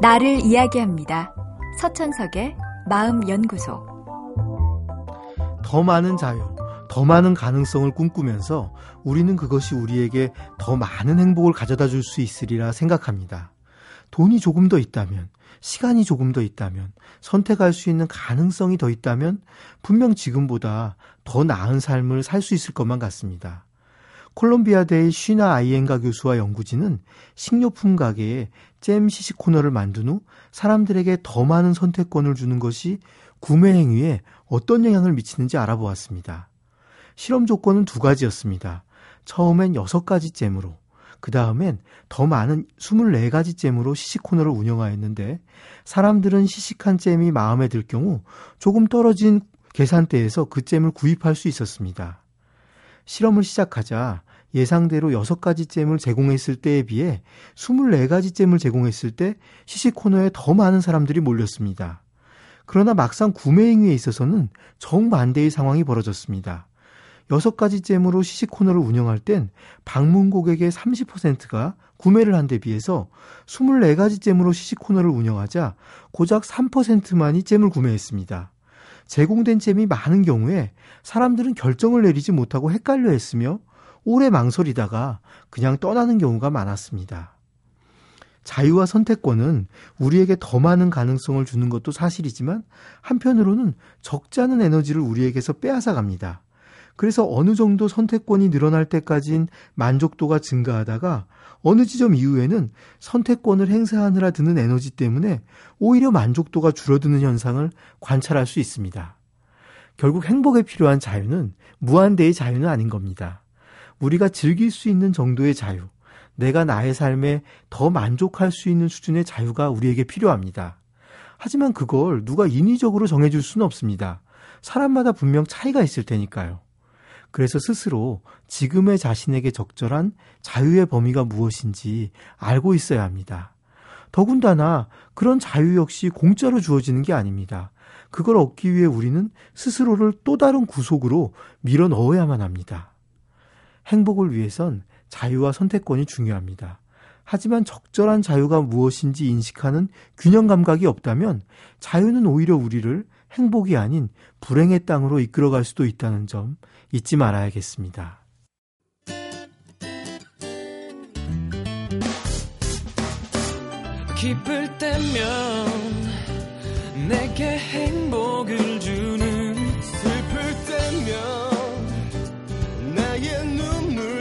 나를 이야기합니다. 서천석의 마음연구소. 더 많은 자유, 더 많은 가능성을 꿈꾸면서 우리는 그것이 우리에게 더 많은 행복을 가져다 줄 수 있으리라 생각합니다. 돈이 조금 더 있다면, 시간이 조금 더 있다면, 선택할 수 있는 가능성이 더 있다면, 분명 지금보다 더 나은 삶을 살 수 있을 것만 같습니다. 콜롬비아대의 쉬나 아이엔가 교수와 연구진은 식료품 가게에 잼 시식 코너를 만든 후 사람들에게 더 많은 선택권을 주는 것이 구매 행위에 어떤 영향을 미치는지 알아보았습니다. 실험 조건은 두 가지였습니다. 처음엔 6가지 잼으로, 그 다음엔 더 많은 24가지 잼으로 시식 코너를 운영하였는데 사람들은 시식한 잼이 마음에 들 경우 조금 떨어진 계산대에서 그 잼을 구입할 수 있었습니다. 실험을 시작하자 예상대로 6가지 잼을 제공했을 때에 비해 24가지 잼을 제공했을 때 시식 코너에 더 많은 사람들이 몰렸습니다. 그러나 막상 구매 행위에 있어서는 정반대의 상황이 벌어졌습니다. 6가지 잼으로 시식 코너를 운영할 땐 방문 고객의 30%가 구매를 한 데 비해서 24가지 잼으로 시식 코너를 운영하자 고작 3%만이 잼을 구매했습니다. 제공된 잼이 많은 경우에 사람들은 결정을 내리지 못하고 헷갈려 했으며 오래 망설이다가 그냥 떠나는 경우가 많았습니다. 자유와 선택권은 우리에게 더 많은 가능성을 주는 것도 사실이지만 한편으로는 적지 않은 에너지를 우리에게서 빼앗아 갑니다. 그래서 어느 정도 선택권이 늘어날 때까진 만족도가 증가하다가 어느 지점 이후에는 선택권을 행사하느라 드는 에너지 때문에 오히려 만족도가 줄어드는 현상을 관찰할 수 있습니다. 결국 행복에 필요한 자유는 무한대의 자유는 아닌 겁니다. 우리가 즐길 수 있는 정도의 자유, 내가 나의 삶에 더 만족할 수 있는 수준의 자유가 우리에게 필요합니다. 하지만 그걸 누가 인위적으로 정해줄 수는 없습니다. 사람마다 분명 차이가 있을 테니까요. 그래서 스스로 지금의 자신에게 적절한 자유의 범위가 무엇인지 알고 있어야 합니다. 더군다나 그런 자유 역시 공짜로 주어지는 게 아닙니다. 그걸 얻기 위해 우리는 스스로를 또 다른 구속으로 밀어 넣어야만 합니다. 행복을 위해선 자유와 선택권이 중요합니다. 하지만 적절한 자유가 무엇인지 인식하는 균형 감각이 없다면 자유는 오히려 우리를 행복이 아닌 불행의 땅으로 이끌어갈 수도 있다는 점 잊지 말아야겠습니다. 기쁠 때면